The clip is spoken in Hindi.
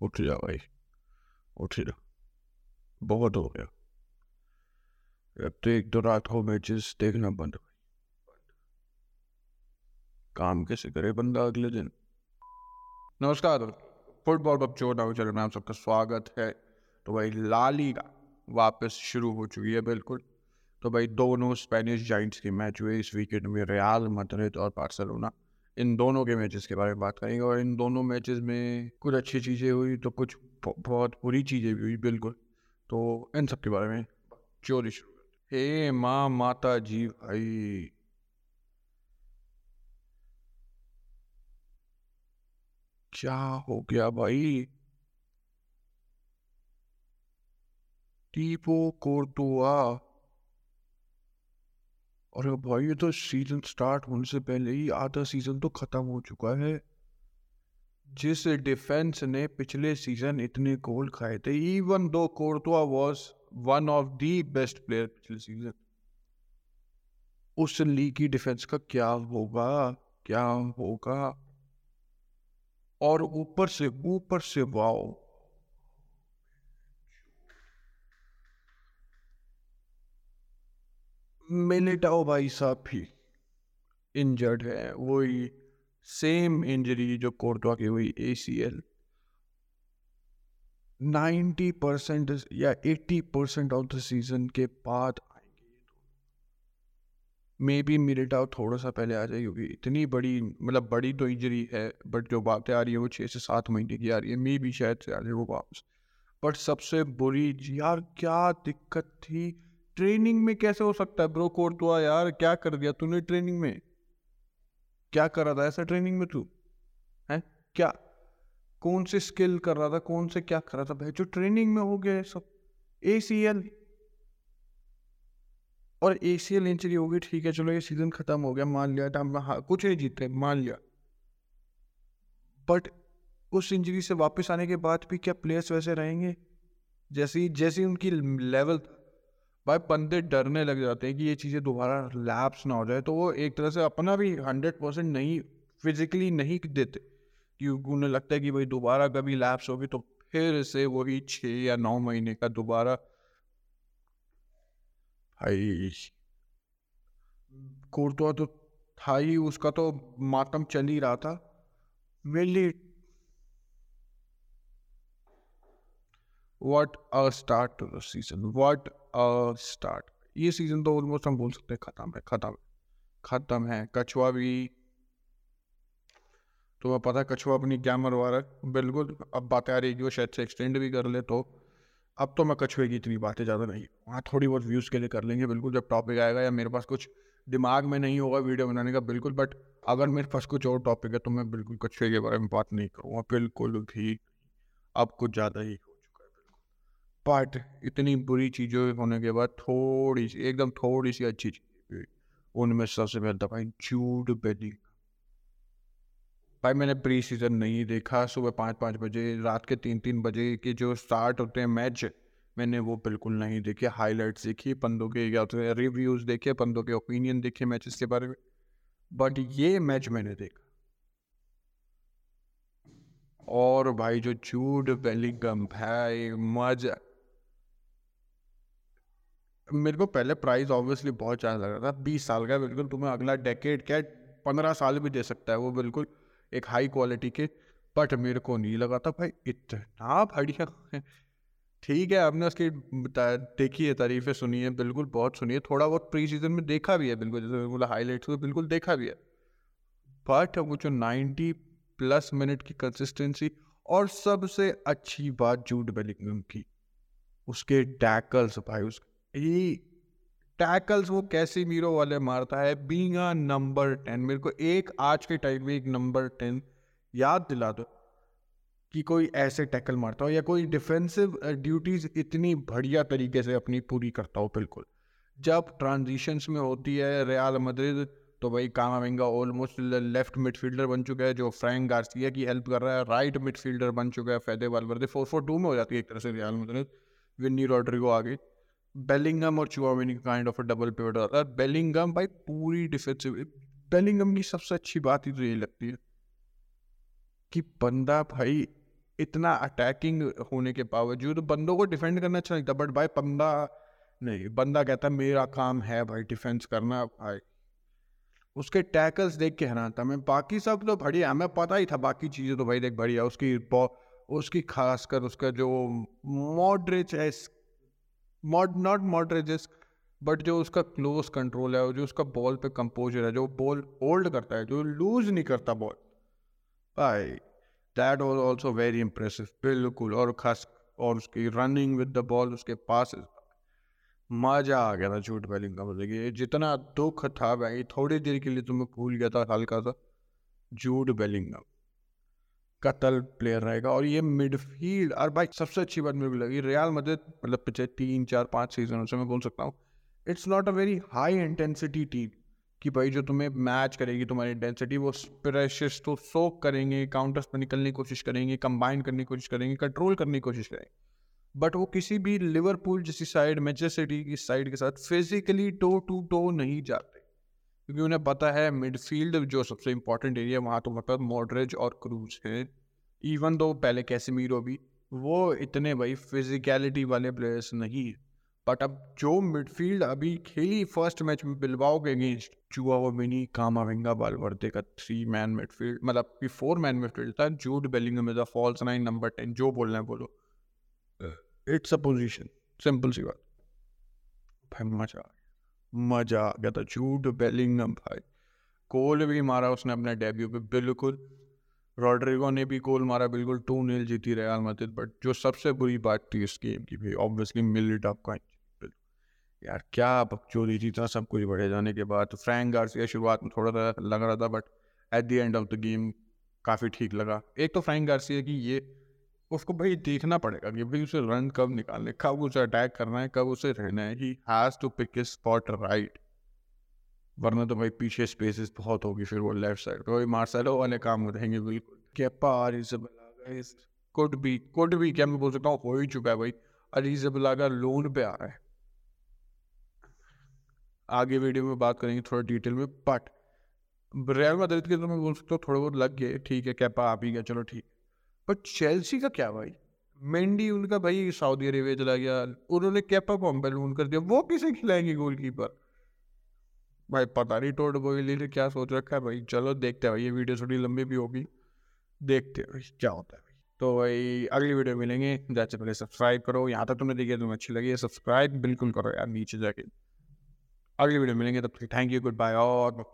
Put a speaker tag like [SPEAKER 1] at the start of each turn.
[SPEAKER 1] उठ जा भाई उठ जा बहुत हो गया अब तो एक दो रात हो मैचेस देखना बंद काम कैसे करे बंदा अगले दिन नमस्कार फुटबॉल बच्चों चैनल में आप सबका स्वागत है तो भाई लाली का वापस शुरू हो चुकी है बिल्कुल तो भाई दोनों स्पेनिश जाइंट्स के मैच हुए इस वीकेंड में रियाल मदरिद और बार्सिलोना इन दोनों के मैचेस के बारे में बात करेंगे और इन दोनों मैचेस में कुछ अच्छी चीज़ें हुई तो कुछ बहुत बुरी चीज़ें भी हुई, बिल्कुल। तो इन सब के बारे में चोरी शुरू हे माँ, माता जी, भाई। क्या हो गया भाई? टीपो कोर्टुआ अरे भाई, ये तो सीज़न स्टार्ट होने से पहले ही आधा सीज़न तो खत्म हो चुका है। जिस डिफेंस ने पिछले सीज़न इतने गोल खाए थे even though Courtois was one of the best player पिछले सीज़न उस लीग की डिफेंस का क्या होगा क्या होगा? और ऊपर से ऊपर से वाओ मिलिटाओ भाई साहब भी इंजर्ड है, वही सेम इंजरी जो कोर्टवा की हुई A C L ninety percent या eighty percent of the season के बाद आएँगे। मे बी मिलिटाओ थोड़ा सा पहले आ जाए क्योंकि इतनी बड़ी मतलब बड़ी तो इंजरी है बट जो बातें आ रही है वो छः से सात महीने की आ रही है। मे बी शायद से आ जाए वो वापस। बट सबसे बुरी, यार क्या दिक्कत थी? ट्रेनिंग में कैसे हो सकता है? ब्रो कोर तो यार, क्या कर दिया तूने ट्रेनिंग में? क्या कर रहा था ऐसा ट्रेनिंग में तू? है? क्या? कौन से स्किल कर रहा था? कौन से क्या कर रहा था भाई? जो ट्रेनिंग में हो गया सब। ए सी एल और ए सी एल इंजरी हो गई, ठीक है, चलो ये सीज़न खत्म हो गया, मान लिया था हाँ कुछ नहीं जीते, मान लिया। बट उस इंजरी से वापस आने के बाद भी क्या प्लेयर्स वैसे रहेंगे? जैसी जैसी उनकी लेवल था भाई बंदे डरने लग जाते हैं कि ये चीज़ें दोबारा लैप्स ना हो जाए। तो वो एक तरह से अपना भी हंड्रेड परसेंट नहीं फिजिकली नहीं देते। क्योंकि उन्हें लगता है कि भाई दोबारा कभी लैप्स होगी तो फिर से वही छः या नौ महीने का दोबारा। भाई कोर्टवा तो था ही, उसका तो मातम चल ही रहा था। Mainly what a start to the season what start ये सीज़न तो ऑलमोस्ट हम बोल सकते हैं ख़त्म है, ख़त्म ख़त्म है। कछुआ भी तो पता है कछुआ अपनी क्या मरवा रहा है बिल्कुल, अब बातें आ रही है शायद से एक्सटेंड भी कर ले तो। अब तो मैं कछुए की इतनी बातें ज़्यादा नहीं, वहाँ थोड़ी बहुत व्यूज़ के लिए कर लेंगे, बिल्कुल, जब टॉपिक आएगा या मेरे पास कुछ दिमाग में नहीं होगा वीडियो बनाने का, बिल्कुल बट अगर मेरे पास कुछ और टॉपिक है तो मैं बिल्कुल कछुए के बारे में बात नहीं करूँगा, बिल्कुल भी। अब कुछ ज़्यादा ही बट इतनी बुरी चीज़ें होने के बाद थोड़ी सी, एकदम थोड़ी सी अच्छी चीज़ उनमें सबसे पहले भाई जूड बेली भाई मैंने प्री सीज़न नहीं देखा, सुबह पाँच पाँच बजे, रात के तीन तीन बजे के जो स्टार्ट होते हैं मैच मैंने वो बिल्कुल नहीं देखे। हाईलाइट्स देखी, बंदों के क्या होते हैं रिव्यूज़ देखे, बंदों के ओपिनियन देखे मैचेस के बारे में। बट ये मैच मैंने देखा। और भाई जो जूड बेलिंगम भाई मज़ा मेरे को पहले प्राइस ऑब्वियसली बहुत ज़्यादा लग रहा था। बीस साल का बिल्कुल तुम्हें अगला डेकेड क्या पंद्रह साल भी दे सकता है वो बिल्कुल एक हाई क्वालिटी के। बट मेरे को नहीं लगा था भाई, इतना बढ़िया ठीक है, आपने उसकी देखी है, तारीफें सुनी है, बिल्कुल बहुत सुनी है। थोड़ा बहुत प्री सीज़न में देखा भी है, बिल्कुल, जैसे बोला हाईलाइट्स को बिल्कुल देखा भी है। बट वो जो नाइन्टी प्लस मिनट की कंसिस्टेंसी और सबसे अच्छी बात जूट बेलिंगम की, उसके टैकल्स भाई, उसके ही टैकल्स वो कैसे मीरो वाले मारता है? बींग अ नंबर टेन मेरे को एक आज के टाइम में एक नंबर टेन याद दिला दो कि कोई ऐसे टैकल मारता हो या कोई डिफेंसिव ड्यूटीज़ इतनी बढ़िया तरीके से अपनी पूरी करता हो, बिल्कुल। जब ट्रांजिशंस में होती है रियाल मद्रिद तो भाई कामाविंगा ऑलमोस्ट लेफ़्ट मिडफील्डर बन चुका है, जो फ्रैंक गार्सिया की हेल्प कर रहा है। राइट मिडफील्डर बन चुका है Fede Valverde four four two में हो जाती है एक तरह से रियाल मद्रिद विन्नी रॉड्रिगो आगे। बेलिंगम और Tchouameni kind of a double pivot है। बेलिंगम भाई पूरी डिफेंसिव बेलिंगम की सबसे अच्छी बात ही तो यही लगती है कि बंदा भाई इतना अटैकिंग होने के बावजूद तो बंदों को डिफेंड करना अच्छा लगता बट भाई बंदा नहीं, बंदा कहता मेरा काम है भाई डिफेंस करना भाई। उसके टैकल्स देख के हैरान था मैं। बाकी सब तो बढ़िया हमें पता ही था बाकी चीज़ें तो भाई देख बढ़िया उसकी उसकी खासकर उसका जो मॉडरेज है मॉड नॉट मॉडरेज बट जो उसका क्लोज कंट्रोल है जो उसका बॉल पे कंपोजर है, जो बॉल होल्ड करता है, जो लूज नहीं करता बॉल भाई that was also very impressive बिल्कुल, और खास, और उसकी रनिंग विद द बॉल उसके पास मज़ा आ गया था झूठ बैलिंग का मतलब ये जितना दुख था भाई, थोड़ी देर के लिए तुम्हें भूल गया था, हल्का सा जूड बेलिंगम कतल प्लेयर रहेगा और ये मिडफील्ड और भाई सबसे अच्छी बात मेरे को लगी रियाल मदद मतलब पिछले तीन, चार, पाँच सीजनों से मैं बोल सकता हूँ it's not a very high intensity team कि भाई जो तुम्हें मैच करेगी तुम्हारी इंटेंसिटी वो प्रेशस तो सोक करेंगे काउंटर्स पर निकलने की कोशिश करेंगे कंबाइन करने की कोशिश करेंगे कंट्रोल करने की कोशिश करेंगे बट वो किसी भी लिवरपूल जैसी साइड मैनचेस्टर सिटी की साइड के साथ फिजिकली टो टू टो नहीं जाते। क्योंकि उन्हें पता है मिडफील्ड जो सबसे इंपॉर्टेंट एरिया वहाँ तो मतलब मॉडरेज और क्रूज है। इवन दो पहले कैसेमीरो भी वो इतने भाई फिजिकलिटी वाले प्लेयर्स नहीं बट अब जो मिडफील्ड अभी खेली फ़र्स्ट मैच में बिलवाओ के अगेंस्ट चुआ वो मिनी कामाविंगा बालवर्दे का थ्री मैन मिडफील्ड मतलब कि फोर मैन मिडफील्ड था Jude Bellingham is a false nine number ten जो बोलना है बोलो। इट्स अ पोजीशन सिंपल सी बात। भाई मज़ा मज़ा आ गया था जूड बेलिंगम भाई। कोल भी मारा उसने अपने डेब्यू पे, बिल्कुल। रॉड्रिगो ने भी गोल मारा, बिल्कुल टू नील जीती रहा मदद बट जो सबसे बुरी बात थी इस गेम की भाई ऑब्वियसली मिलिट ऑफ़ का यार, क्या बकचोदी थी था सब कुछ बढ़े जाने के बाद। फ्रैंक गार्सिया शुरुआत में थोड़ा सा लग रहा था but at the end of the game काफ़ी ठीक लगा। एक तो फ्रैंक गार्सिया की ये उसको भाई देखना पड़ेगा कि भाई उसे रन कब निकालने, कब उसे अटैक करना है, कब उसे रहना है। He has to pick spot right वरना तो भाई पीछे स्पेसेस बहुत होगी फिर वो लेफ़्ट साइड तो मार्सेलो वाले काम हो रहेंगे बिल्कुल। केपा अरिजबलागा कुड भी कुड भी क्या मैं बोल सकता हूँ, हो ही चुका है भाई। अरिजबलागा लोन पे आ रहा है। आगे वीडियो में बात करेंगे थोड़ा डिटेल में बट रियल मदद के तो मैं बोल सकता हूँ, थोड़ा बहुत लग गए। ठीक है कैपा आप ही गया चलो ठीक। बट चेल्सी का क्या भाई? मेंडी उनका भाई सऊदी अरेबिया चला गया। उन्होंने कैपा को बैलून कर दिया। वो किसे खिलाएँगे गोलकीपर भाई पता नहीं टोट बोली ने क्या सोच रखा है भाई। चलो, देखते हैं भाई, ये वीडियो थोड़ी लंबी भी होगी। देखते हैं क्या होता है भाई। तो भाई, अगली वीडियो मिलेंगे। जैसे पहले सब्सक्राइब करो। यहाँ तक तुमने देखिए तुम्हें अच्छी लगी है। सब्सक्राइब बिल्कुल करो यार, नीचे जाके। अगली वीडियो मिलेंगे, तब थैंक यू गुड बाय और